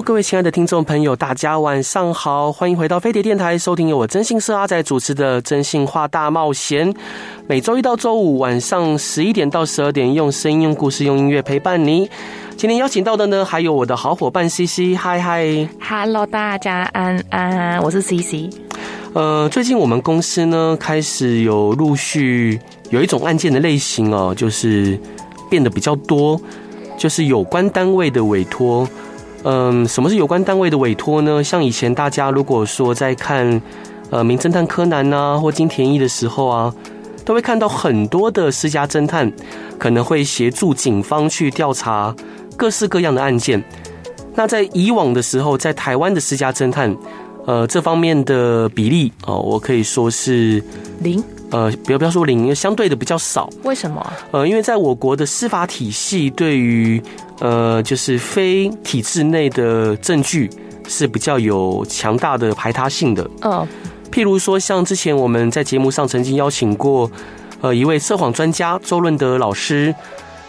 Hello，各位亲爱的听众朋友，大家晚上好，欢迎回到飞碟电台，收听由我真心社阿仔主持的《真心话大冒险》。每周一到周五晚上十一点到十二点，用声音、用故事、用音乐陪伴你。今天邀请到的呢，还有我的好伙伴 CC，嗨嗨，Hello，大家安安，我是 CC。呃，最近我们公司呢，开始有陆续有一种案件的类型哦，就是变得比较多，就是有关单位的委托。嗯，什么是有关单位的委托呢？像以前大家如果说在看呃《名侦探柯南》呐，或金田一的时候啊，都会看到很多的私家侦探可能会协助警方去调查各式各样的案件。那在以往的时候，在台湾的私家侦探，呃，这方面的比例哦，我可以说是零。呃，不要不要说零，相对的比较少。为什么？呃，因为在我国的司法体系，对于呃，就是非体制内的证据是比较有强大的排他性的。嗯、哦，譬如说，像之前我们在节目上曾经邀请过呃一位测谎专家周润德老师，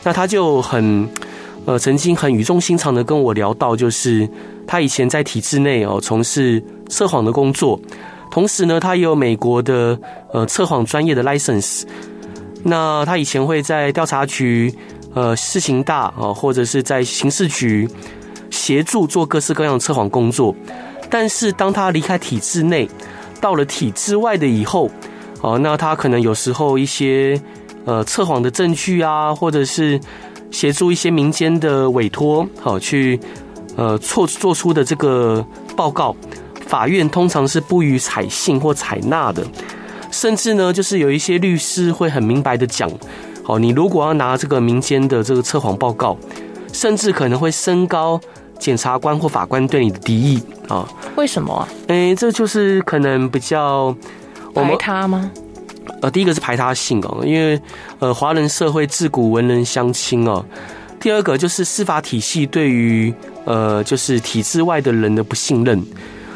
那他就很呃曾经很语重心长的跟我聊到，就是他以前在体制内哦从事测谎的工作。同时呢，他也有美国的呃测谎专业的 license。那他以前会在调查局、呃市刑大啊，或者是在刑事局协助做各式各样的测谎工作。但是当他离开体制内，到了体制外的以后，哦，那他可能有时候一些呃测谎的证据啊，或者是协助一些民间的委托，好去呃做做出的这个报告。法院通常是不予采信或采纳的，甚至呢，就是有一些律师会很明白的讲，好，你如果要拿这个民间的这个测谎报告，甚至可能会升高检察官或法官对你的敌意啊。为什么？哎，这就是可能比较排他吗？呃，第一个是排他性哦，因为呃，华人社会自古文人相亲哦。第二个就是司法体系对于呃，就是体制外的人的不信任。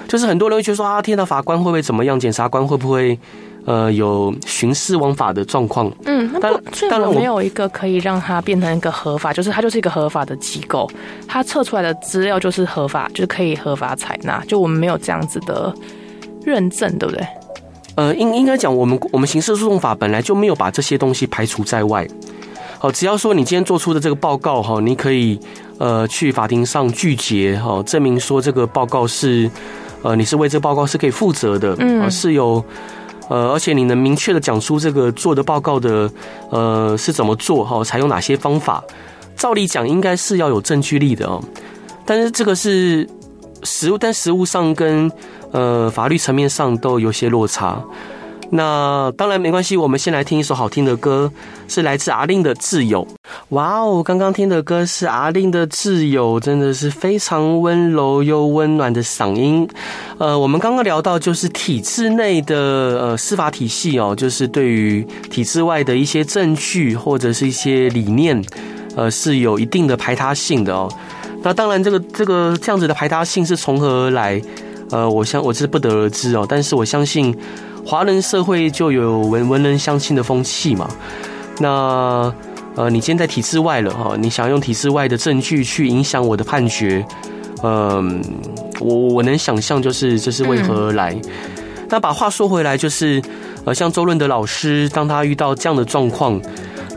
就是很多人会觉得说啊，天呐，法官会不会怎么样？检察官会不会呃有徇私枉法的状况？嗯，但当然没有一个可以让他变成一个合法，就是他就是一个合法的机构，他测出来的资料就是合法，就是可以合法采纳。就我们没有这样子的认证，对不对？呃，应应该讲，我们我们刑事诉讼法本来就没有把这些东西排除在外。好，只要说你今天做出的这个报告哈，你可以呃去法庭上拒绝哈，证明说这个报告是。呃，你是为这个报告是可以负责的，嗯，是有，呃，而且你能明确的讲出这个做的报告的，呃，是怎么做哈，采用哪些方法？照理讲，应该是要有证据力的哦。但是这个是实物，但实物上跟呃法律层面上都有些落差。那当然没关系，我们先来听一首好听的歌，是来自阿令的《挚友》。哇哦，刚刚听的歌是阿令的《挚友》，真的是非常温柔又温暖的嗓音。呃，我们刚刚聊到就是体制内的呃司法体系哦，就是对于体制外的一些证据或者是一些理念，呃，是有一定的排他性的哦。那当然，这个这个这样子的排他性是从何而来？呃，我相我是不得而知哦，但是我相信。华人社会就有文文人相亲的风气嘛，那呃，你今天在体制外了哈，你想用体制外的证据去影响我的判决，嗯，我我能想象就是这是为何而来。那把话说回来，就是呃，像周润的老师，当他遇到这样的状况。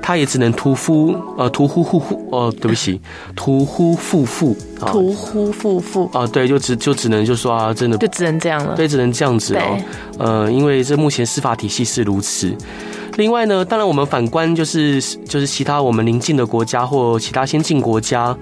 他也只能屠夫，呃，屠夫夫妇，哦，对不起，屠夫夫妇，屠夫夫妇，啊，对，就只就只能就说啊，真的。就只能这样了，对，只能这样子哦，呃，因为这目前司法体系是如此。另外呢，当然我们反观就是就是其他我们邻近的国家或其他先进国家，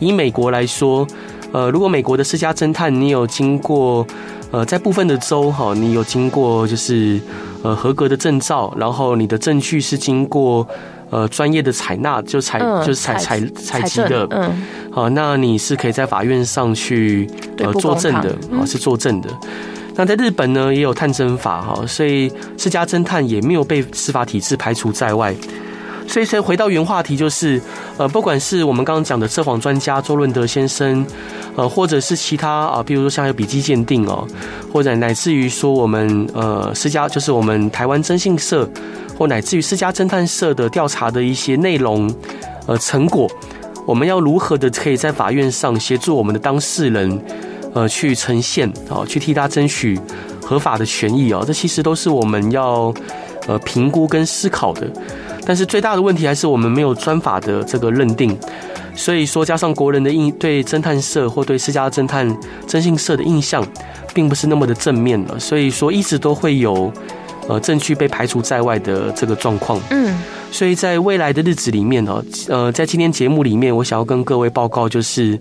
以美国来说，呃，如果美国的私家侦探你有经过，呃，在部分的州哈，你有经过就是呃合格的证照，然后你的证据是经过。呃，专业的采纳就采、嗯、就是采采采集的，嗯，好，那你是可以在法院上去呃作证的啊，是作证的。那在日本呢，也有探侦法哈，所以私家侦探也没有被司法体制排除在外。所以，所以回到原话题，就是呃，不管是我们刚刚讲的测谎专家周润德先生，呃，或者是其他啊，比如说像有笔迹鉴定哦，或者乃至于说我们呃私家，就是我们台湾征信社，或乃至于私家侦探社的调查的一些内容呃成果，我们要如何的可以在法院上协助我们的当事人？呃，去呈现啊，去替他争取合法的权益啊，这其实都是我们要呃评估跟思考的。但是最大的问题还是我们没有专法的这个认定，所以说加上国人的印对侦探社或对私家侦探征信社的印象，并不是那么的正面了。所以说一直都会有呃证据被排除在外的这个状况。嗯。所以在未来的日子里面哦，呃，在今天节目里面，我想要跟各位报告，就是，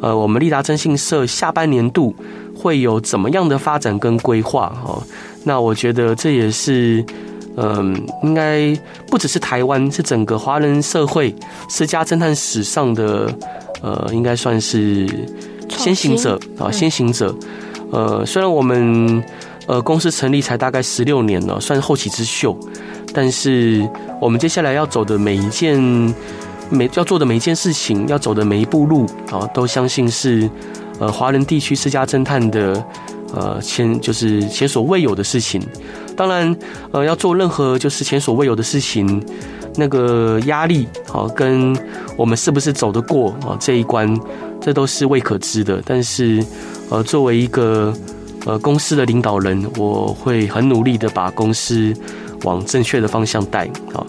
呃，我们立达征信社下半年度会有怎么样的发展跟规划哦。那我觉得这也是，嗯，应该不只是台湾，是整个华人社会私家侦探史上的，呃，应该算是先行者啊，先行者。呃，虽然我们呃公司成立才大概十六年了，算是后起之秀。但是我们接下来要走的每一件、每要做的每一件事情，要走的每一步路啊，都相信是呃华人地区私家侦探的呃前就是前所未有的事情。当然呃要做任何就是前所未有的事情，那个压力啊跟我们是不是走得过啊这一关，这都是未可知的。但是呃作为一个呃公司的领导人，我会很努力的把公司。往正确的方向带。好，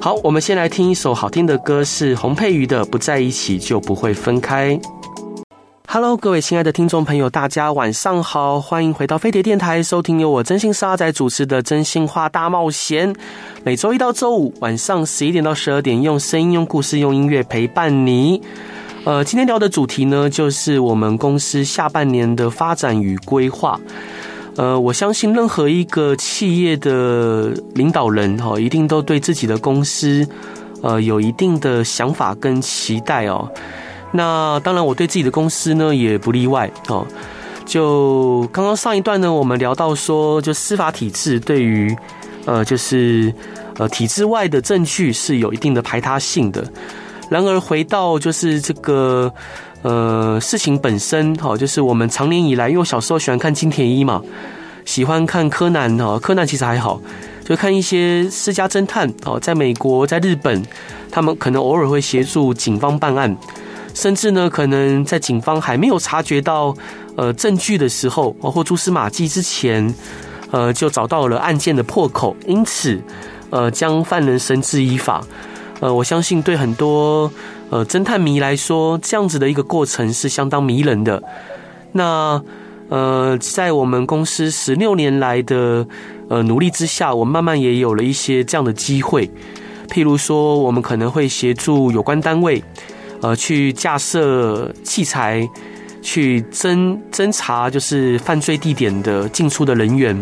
好，我们先来听一首好听的歌，是洪佩瑜的《不在一起就不会分开》。Hello，各位亲爱的听众朋友，大家晚上好，欢迎回到飞碟电台，收听由我真心沙仔主持的《真心话大冒险》。每周一到周五晚上十一点到十二点，用声音、用故事、用音乐陪伴你。呃，今天聊的主题呢，就是我们公司下半年的发展与规划。呃，我相信任何一个企业的领导人哈，一定都对自己的公司，呃，有一定的想法跟期待哦。那当然，我对自己的公司呢也不例外哦。就刚刚上一段呢，我们聊到说，就司法体制对于呃，就是呃体制外的证据是有一定的排他性的。然而，回到就是这个。呃，事情本身哈，就是我们长年以来，因为我小时候喜欢看金田一嘛，喜欢看柯南哈，柯南其实还好，就看一些私家侦探哦，在美国、在日本，他们可能偶尔会协助警方办案，甚至呢，可能在警方还没有察觉到呃证据的时候，或蛛丝马迹之前，呃，就找到了案件的破口，因此呃，将犯人绳之以法。呃，我相信对很多。呃，侦探迷来说，这样子的一个过程是相当迷人的。那呃，在我们公司十六年来的呃努力之下，我慢慢也有了一些这样的机会。譬如说，我们可能会协助有关单位，呃，去架设器材，去侦侦查就是犯罪地点的进出的人员。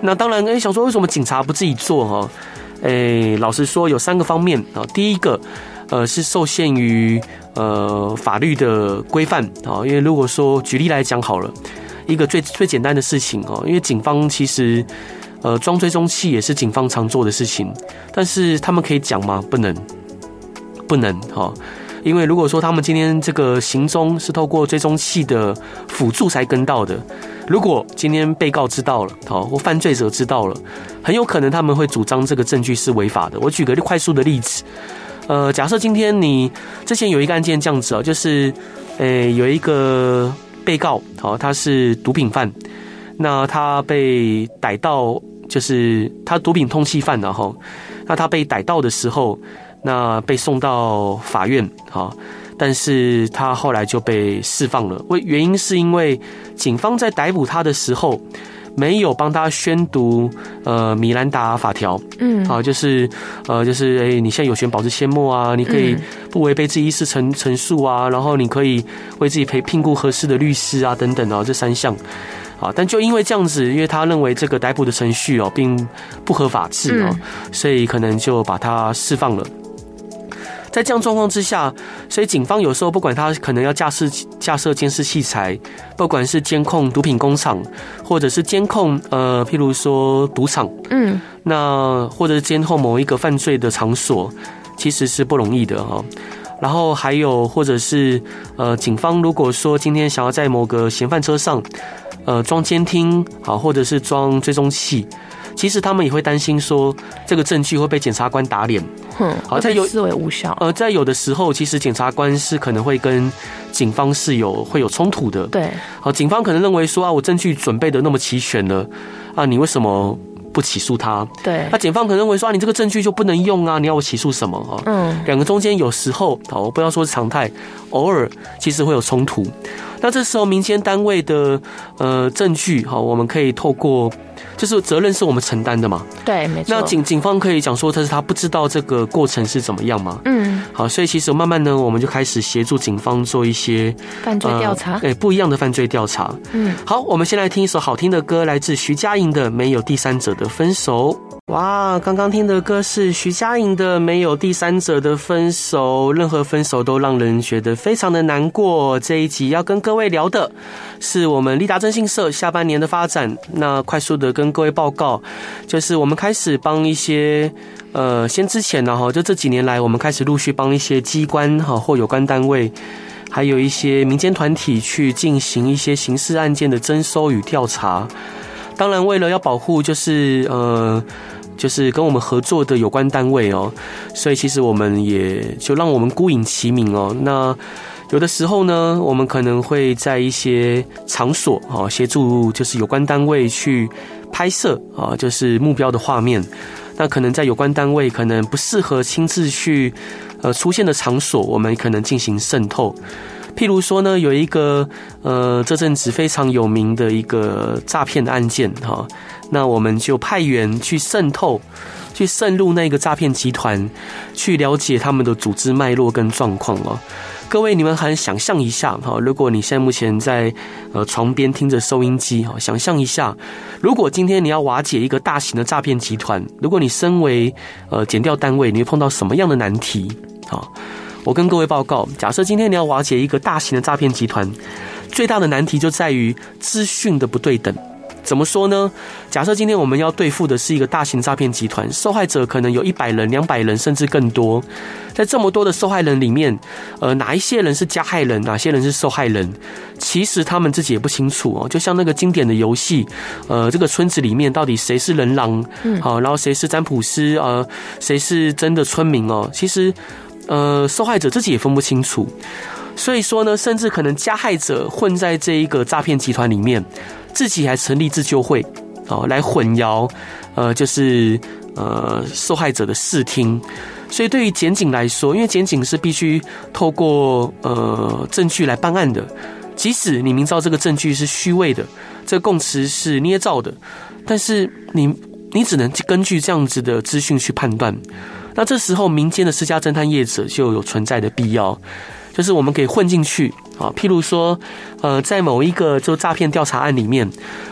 那当然，哎，想说为什么警察不自己做哈？哎，老实说，有三个方面啊。第一个。呃，是受限于呃法律的规范啊，因为如果说举例来讲好了，一个最最简单的事情哦，因为警方其实呃装追踪器也是警方常做的事情，但是他们可以讲吗？不能，不能哈，因为如果说他们今天这个行踪是透过追踪器的辅助才跟到的，如果今天被告知道了，好或犯罪者知道了，很有可能他们会主张这个证据是违法的。我举个快速的例子。呃，假设今天你之前有一个案件这样子哦，就是，诶，有一个被告，好，他是毒品犯，那他被逮到，就是他毒品通缉犯，然后，那他被逮到的时候，那被送到法院，啊，但是他后来就被释放了，为原因是因为警方在逮捕他的时候。没有帮他宣读呃米兰达法条，嗯，啊，就是呃就是哎，你现在有权保持缄默啊，你可以不违背自己意思陈陈述啊，然后你可以为自己陪聘雇合适的律师啊等等啊，这三项，啊，但就因为这样子，因为他认为这个逮捕的程序哦并不合法制哦，所以可能就把他释放了。在这样状况之下，所以警方有时候不管他可能要架设架设监视器材，不管是监控毒品工厂，或者是监控呃，譬如说赌场，嗯，那或者监控某一个犯罪的场所，其实是不容易的哈。然后还有或者是呃，警方如果说今天想要在某个嫌犯车上，呃，装监听啊，或者是装追踪器。其实他们也会担心说，这个证据会被检察官打脸，嗯，好，在有思维无效。呃，在有的时候，其实检察官是可能会跟警方是有会有冲突的。对，好，警方可能认为说啊，我证据准备的那么齐全了，啊，你为什么不起诉他？对，那检方可能认为说啊，你这个证据就不能用啊，你要我起诉什么？啊，嗯，两个中间有时候好，我不要说是常态，偶尔其实会有冲突。那这时候民间单位的呃证据，好，我们可以透过。就是责任是我们承担的嘛？对，没错。那警警方可以讲说，他是他不知道这个过程是怎么样嘛？嗯，好，所以其实慢慢呢，我们就开始协助警方做一些犯罪调查，对、呃，不一样的犯罪调查。嗯，好，我们先来听一首好听的歌，来自徐佳莹的《没有第三者的分手》。哇，刚刚听的歌是徐佳莹的《没有第三者的分手》，任何分手都让人觉得非常的难过。这一集要跟各位聊的是我们立达征信社下半年的发展。那快速的跟各位报告，就是我们开始帮一些呃，先之前呢哈，就这几年来，我们开始陆续帮一些机关哈或有关单位，还有一些民间团体去进行一些刑事案件的征收与调查。当然，为了要保护，就是呃。就是跟我们合作的有关单位哦，所以其实我们也就让我们孤影其名哦。那有的时候呢，我们可能会在一些场所啊协助，就是有关单位去拍摄啊，就是目标的画面。那可能在有关单位可能不适合亲自去呃出现的场所，我们可能进行渗透。譬如说呢，有一个呃这阵子非常有名的一个诈骗的案件哈。那我们就派员去渗透，去渗入那个诈骗集团，去了解他们的组织脉络跟状况哦。各位，你们还想象一下哈，如果你现在目前在呃床边听着收音机哈，想象一下，如果今天你要瓦解一个大型的诈骗集团，如果你身为呃检调单位，你会碰到什么样的难题？好，我跟各位报告，假设今天你要瓦解一个大型的诈骗集团，最大的难题就在于资讯的不对等。怎么说呢？假设今天我们要对付的是一个大型诈骗集团，受害者可能有一百人、两百人，甚至更多。在这么多的受害人里面，呃，哪一些人是加害人，哪些人是受害人？其实他们自己也不清楚哦。就像那个经典的游戏，呃，这个村子里面到底谁是人狼？嗯，好，然后谁是占卜师？呃，谁是真的村民哦？其实，呃，受害者自己也分不清楚。所以说呢，甚至可能加害者混在这一个诈骗集团里面。自己还成立自救会，哦，来混淆，呃，就是呃受害者的视听。所以对于检警来说，因为检警是必须透过呃证据来办案的，即使你明知道这个证据是虚伪的，这个供词是捏造的，但是你你只能根据这样子的资讯去判断。那这时候民间的私家侦探业者就有存在的必要。就是我们可以混进去啊，譬如说，呃，在某一个就诈骗调查案里面，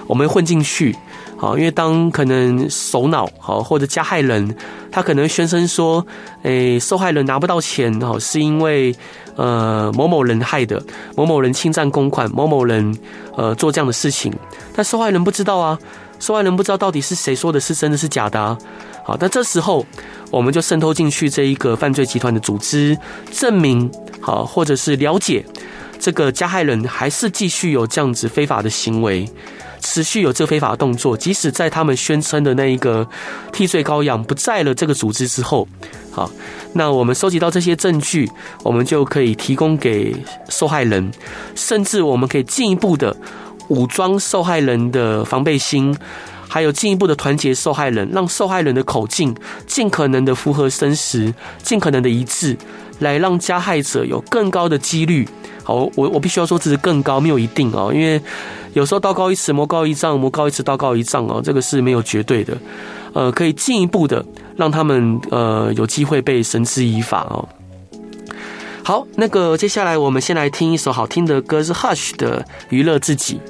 我们混进去啊，因为当可能首脑好或者加害人，他可能宣称说，诶，受害人拿不到钱哈，是因为呃某某人害的，某某人侵占公款，某某人呃做这样的事情，但受害人不知道啊，受害人不知道到底是谁说的是真的是假的，好，那这时候我们就渗透进去这一个犯罪集团的组织，证明。好，或者是了解这个加害人还是继续有这样子非法的行为，持续有这非法动作，即使在他们宣称的那一个替罪羔羊不在了这个组织之后，好，那我们收集到这些证据，我们就可以提供给受害人，甚至我们可以进一步的武装受害人的防备心，还有进一步的团结受害人，让受害人的口径尽可能的符合真实，尽可能的一致。来让加害者有更高的几率，好，我我必须要说这是更高，没有一定哦，因为有时候道高一尺，魔高一丈，魔高一尺，道高一丈哦，这个是没有绝对的，呃，可以进一步的让他们呃有机会被绳之以法哦。好，那个接下来我们先来听一首好听的歌，是 Hush 的《娱乐自己》。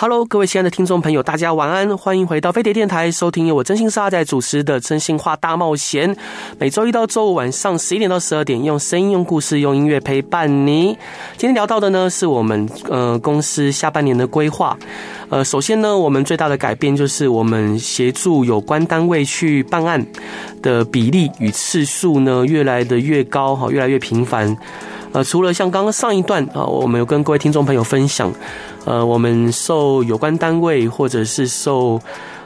Hello，各位亲爱的听众朋友，大家晚安，欢迎回到飞碟电台，收听由我真心是阿仔主持的《真心话大冒险》。每周一到周五晚上十一点到十二点，用声音、用故事、用音乐陪伴你。今天聊到的呢，是我们呃公司下半年的规划。呃，首先呢，我们最大的改变就是我们协助有关单位去办案的比例与次数呢，越来的越高，哈，越来越频繁。呃，除了像刚刚上一段啊，我们有跟各位听众朋友分享，呃，我们受有关单位或者是受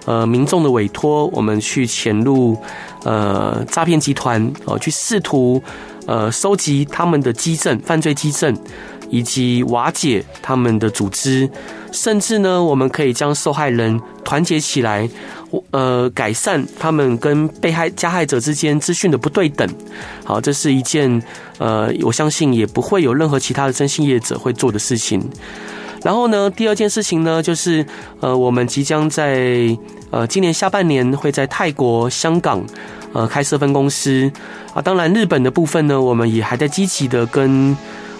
呃民众的委托，我们去潜入呃诈骗集团哦，去试图呃收集他们的基证、犯罪基证，以及瓦解他们的组织，甚至呢，我们可以将受害人团结起来。呃，改善他们跟被害加害者之间资讯的不对等，好，这是一件呃，我相信也不会有任何其他的征信业者会做的事情。然后呢，第二件事情呢，就是呃，我们即将在呃今年下半年会在泰国、香港呃开设分公司啊。当然，日本的部分呢，我们也还在积极的跟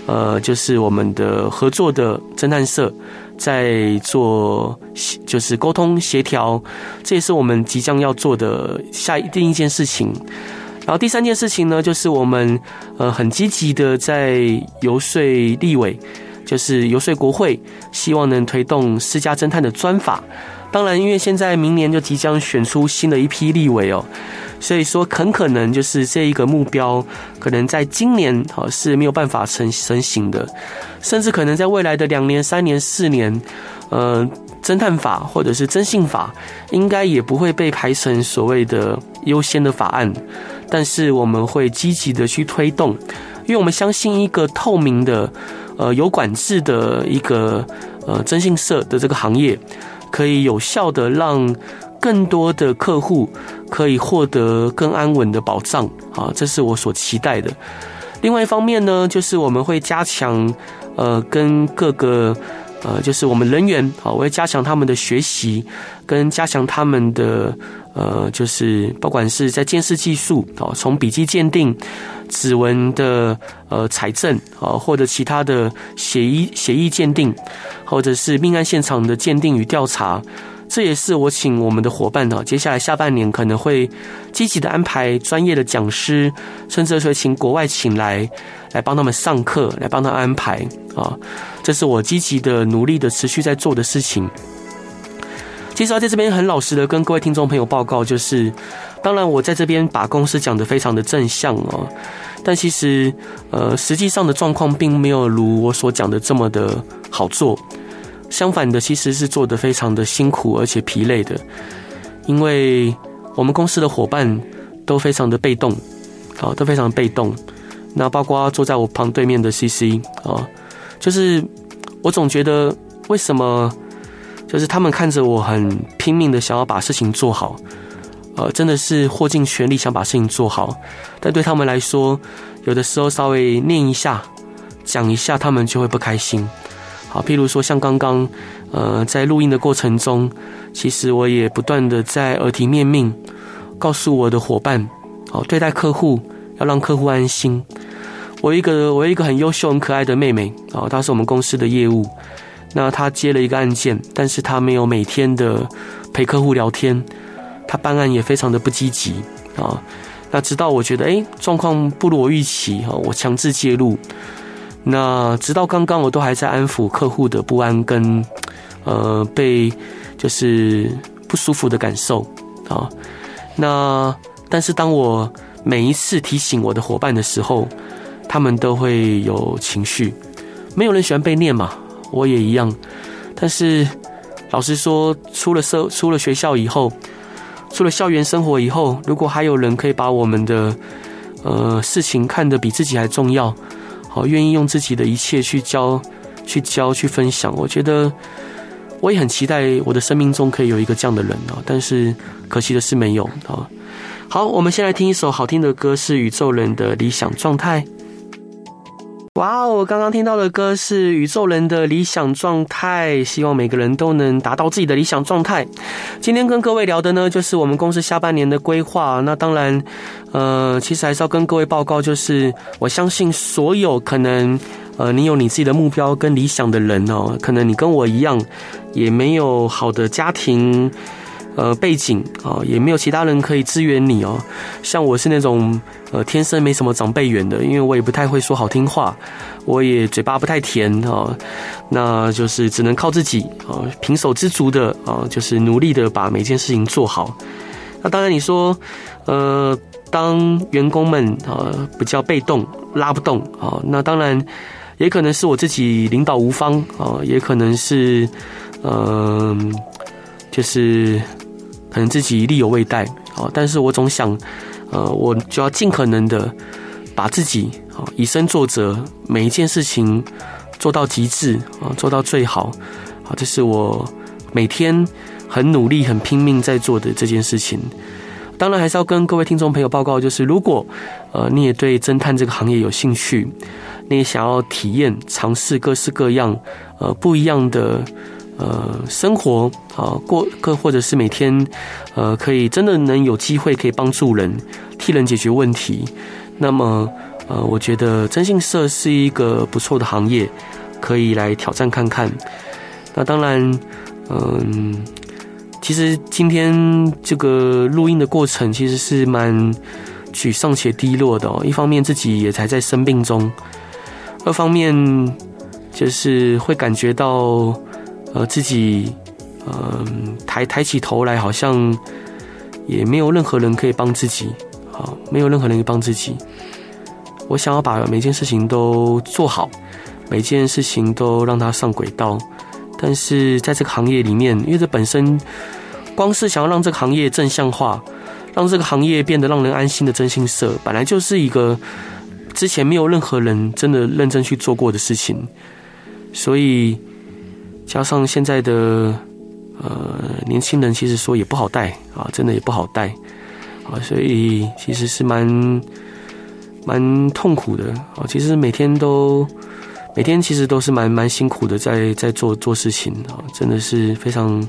呃，就是我们的合作的侦探社。在做就是沟通协调，这也是我们即将要做的下一另一件事情。然后第三件事情呢，就是我们呃很积极的在游说立委，就是游说国会，希望能推动私家侦探的专法。当然，因为现在明年就即将选出新的一批立委哦。所以说，很可能就是这一个目标，可能在今年哦是没有办法成成型的，甚至可能在未来的两年、三年、四年，呃，侦探法或者是征信法，应该也不会被排成所谓的优先的法案。但是我们会积极的去推动，因为我们相信一个透明的、呃有管制的一个呃征信社的这个行业，可以有效的让。更多的客户可以获得更安稳的保障啊，这是我所期待的。另外一方面呢，就是我们会加强呃跟各个呃就是我们人员啊，我会加强他们的学习，跟加强他们的呃就是不管是在鉴识技术哦，从笔迹鉴定、指纹的呃采证啊，或者其他的血液血液鉴定，或者是命案现场的鉴定与调查。这也是我请我们的伙伴呢，接下来下半年可能会积极的安排专业的讲师，甚至会请国外请来，来帮他们上课，来帮他安排啊。这是我积极的努力的持续在做的事情。其实啊，在这边很老实的跟各位听众朋友报告，就是当然我在这边把公司讲得非常的正向哦，但其实呃，实际上的状况并没有如我所讲的这么的好做。相反的，其实是做得非常的辛苦而且疲累的，因为我们公司的伙伴都非常的被动，啊，都非常被动。那包括坐在我旁对面的 CC 啊，就是我总觉得为什么，就是他们看着我很拼命的想要把事情做好，呃，真的是豁尽全力想把事情做好，但对他们来说，有的时候稍微念一下、讲一下，他们就会不开心。好，譬如说像刚刚，呃，在录音的过程中，其实我也不断的在耳提面命，告诉我的伙伴，好，对待客户要让客户安心。我一个我一个很优秀、很可爱的妹妹，啊，她是我们公司的业务，那他接了一个案件，但是他没有每天的陪客户聊天，他办案也非常的不积极，啊，那直到我觉得，哎，状况不如我预期，哈，我强制介入。那直到刚刚，我都还在安抚客户的不安跟，呃，被就是不舒服的感受啊。那但是当我每一次提醒我的伙伴的时候，他们都会有情绪。没有人喜欢被念嘛，我也一样。但是老实说，出了社出了学校以后，出了校园生活以后，如果还有人可以把我们的呃事情看得比自己还重要。好，愿意用自己的一切去教、去教、去分享。我觉得我也很期待我的生命中可以有一个这样的人啊，但是可惜的是没有啊。好，我们先来听一首好听的歌，是宇宙人的理想状态。哇哦！我刚刚听到的歌是宇宙人的理想状态，希望每个人都能达到自己的理想状态。今天跟各位聊的呢，就是我们公司下半年的规划。那当然，呃，其实还是要跟各位报告，就是我相信所有可能呃，你有你自己的目标跟理想的人哦，可能你跟我一样，也没有好的家庭呃背景啊，也没有其他人可以支援你哦。像我是那种呃天生没什么长辈缘的，因为我也不太会说好听话，我也嘴巴不太甜哦，那就是只能靠自己啊，平手知足的啊，就是努力的把每件事情做好。那当然你说呃。当员工们啊比较被动，拉不动啊，那当然也可能是我自己领导无方啊，也可能是嗯，就是可能自己力有未逮啊。但是我总想，呃，我就要尽可能的把自己啊以身作则，每一件事情做到极致啊，做到最好啊，这是我每天很努力、很拼命在做的这件事情。当然还是要跟各位听众朋友报告，就是如果，呃，你也对侦探这个行业有兴趣，你也想要体验、尝试各式各样，呃，不一样的，呃，生活啊，过各或者是每天，呃，可以真的能有机会可以帮助人、替人解决问题，那么，呃，我觉得征信社是一个不错的行业，可以来挑战看看。那当然，嗯。其实今天这个录音的过程其实是蛮沮丧且低落的哦。一方面自己也才在生病中，二方面就是会感觉到呃自己呃抬抬起头来，好像也没有任何人可以帮自己，好，没有任何人可以帮自己。我想要把每件事情都做好，每件事情都让它上轨道。但是在这个行业里面，因为这本身光是想要让这个行业正向化，让这个行业变得让人安心的真心社，本来就是一个之前没有任何人真的认真去做过的事情。所以加上现在的呃年轻人，其实说也不好带啊，真的也不好带啊，所以其实是蛮蛮痛苦的啊。其实每天都。每天其实都是蛮蛮辛苦的，在在做做事情啊，真的是非常，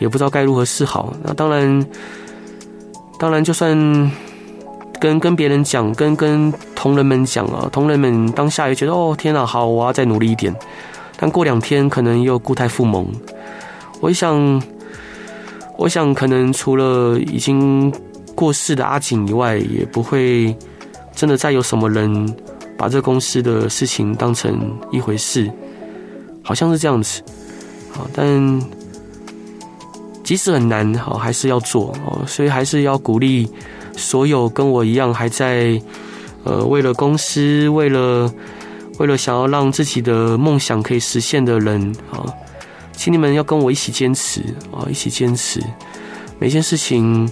也不知道该如何是好。那当然，当然就算跟跟别人讲，跟跟同仁们讲啊，同仁们当下也觉得哦天哪，好，我要再努力一点。但过两天可能又故态复萌。我想，我想可能除了已经过世的阿景以外，也不会真的再有什么人。把这公司的事情当成一回事，好像是这样子，好，但即使很难，好，还是要做哦。所以还是要鼓励所有跟我一样还在呃为了公司，为了为了想要让自己的梦想可以实现的人啊，请你们要跟我一起坚持啊，一起坚持，每件事情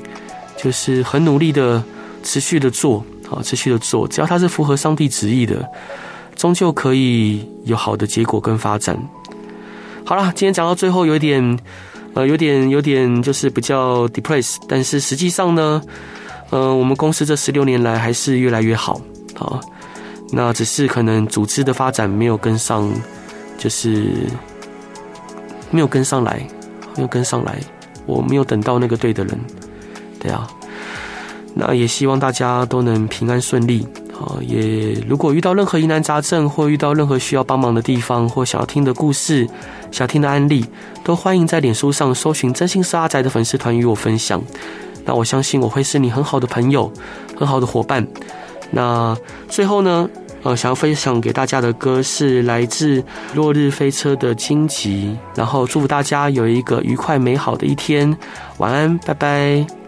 就是很努力的持续的做。啊，持续的做，只要它是符合上帝旨意的，终究可以有好的结果跟发展。好了，今天讲到最后有一点，呃，有点有点就是比较 depressed，但是实际上呢，呃，我们公司这十六年来还是越来越好啊。那只是可能组织的发展没有跟上，就是没有跟上来，没有跟上来，我没有等到那个对的人，对啊。那也希望大家都能平安顺利，好，也如果遇到任何疑难杂症，或遇到任何需要帮忙的地方，或想要听的故事、想听的案例，都欢迎在脸书上搜寻“真心是阿宅”的粉丝团与我分享。那我相信我会是你很好的朋友，很好的伙伴。那最后呢，呃，想要分享给大家的歌是来自落日飞车的《荆棘》，然后祝福大家有一个愉快美好的一天，晚安，拜拜。